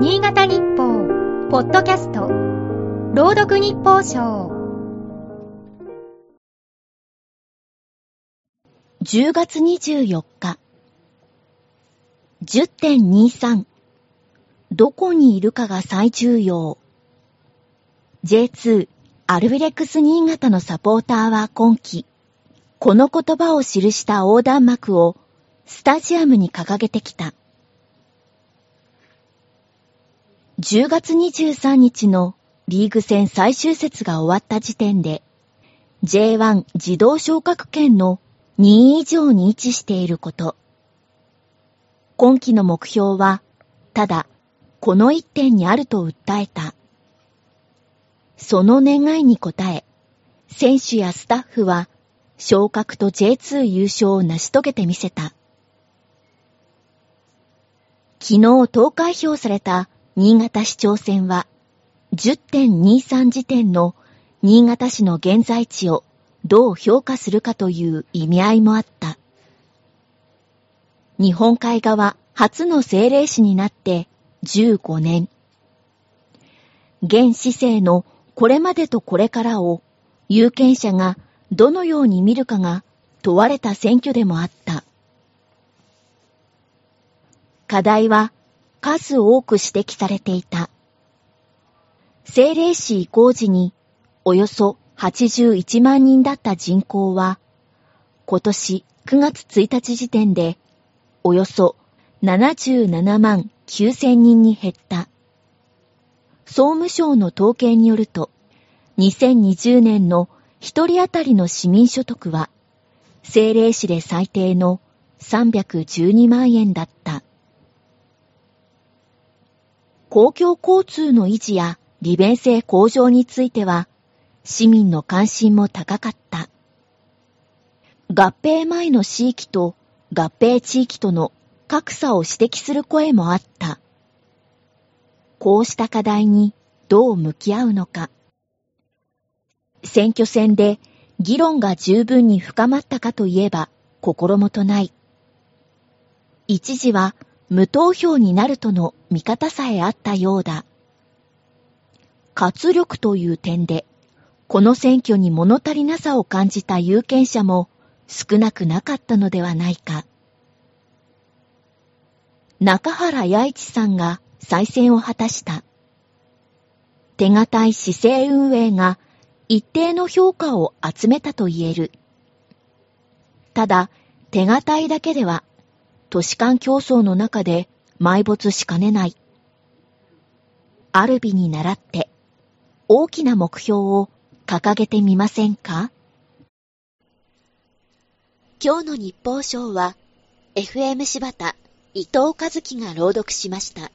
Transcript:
新潟日報、ポッドキャスト、朗読日報賞。10月24日。10.23どこにいるかが最重要。J2 アルビレックス新潟のサポーターは今季、この言葉を記した横断幕をスタジアムに掲げてきた。10月23日のリーグ戦最終節が終わった時点で J1 自動昇格圏の2位以上に位置していること。今季の目標は、ただ、この一点にあると訴えた。その願いに応え、選手やスタッフは、昇格と J2 優勝を成し遂げてみせた。昨日投開票された新潟市長選は、10.23時点の新潟市の現在地をどう評価するかという意味合いもあった。日本海側初の政令市になって15年。現市政のこれまでとこれからを有権者がどのように見るかが問われた選挙でもあった。課題は数多く指摘されていた。政令市移行時におよそ81万人だった人口は、今年9月1日時点で、およそ77万9000人に減った。総務省の統計によると、2020年の一人当たりの市民所得は、政令市で最低の312万円だった。公共交通の維持や利便性向上については、市民の関心も高かった。合併前の地域と合併地域との格差を指摘する声もあった。こうした課題にどう向き合うのか。選挙戦で議論が十分に深まったかといえば心もとない。一時は無投票になるとの見方さえあったようだ。活力という点でこの選挙に物足りなさを感じた有権者も少なくなかったのではないか。中原八一さんが再選を果たした。手堅い市政運営が一定の評価を集めたと言える。ただ、手堅いだけでは都市間競争の中で埋没しかねない。アルビに習って大きな目標を掲げてみませんか？今日の日報賞は FM 柴田伊藤和樹が朗読しました。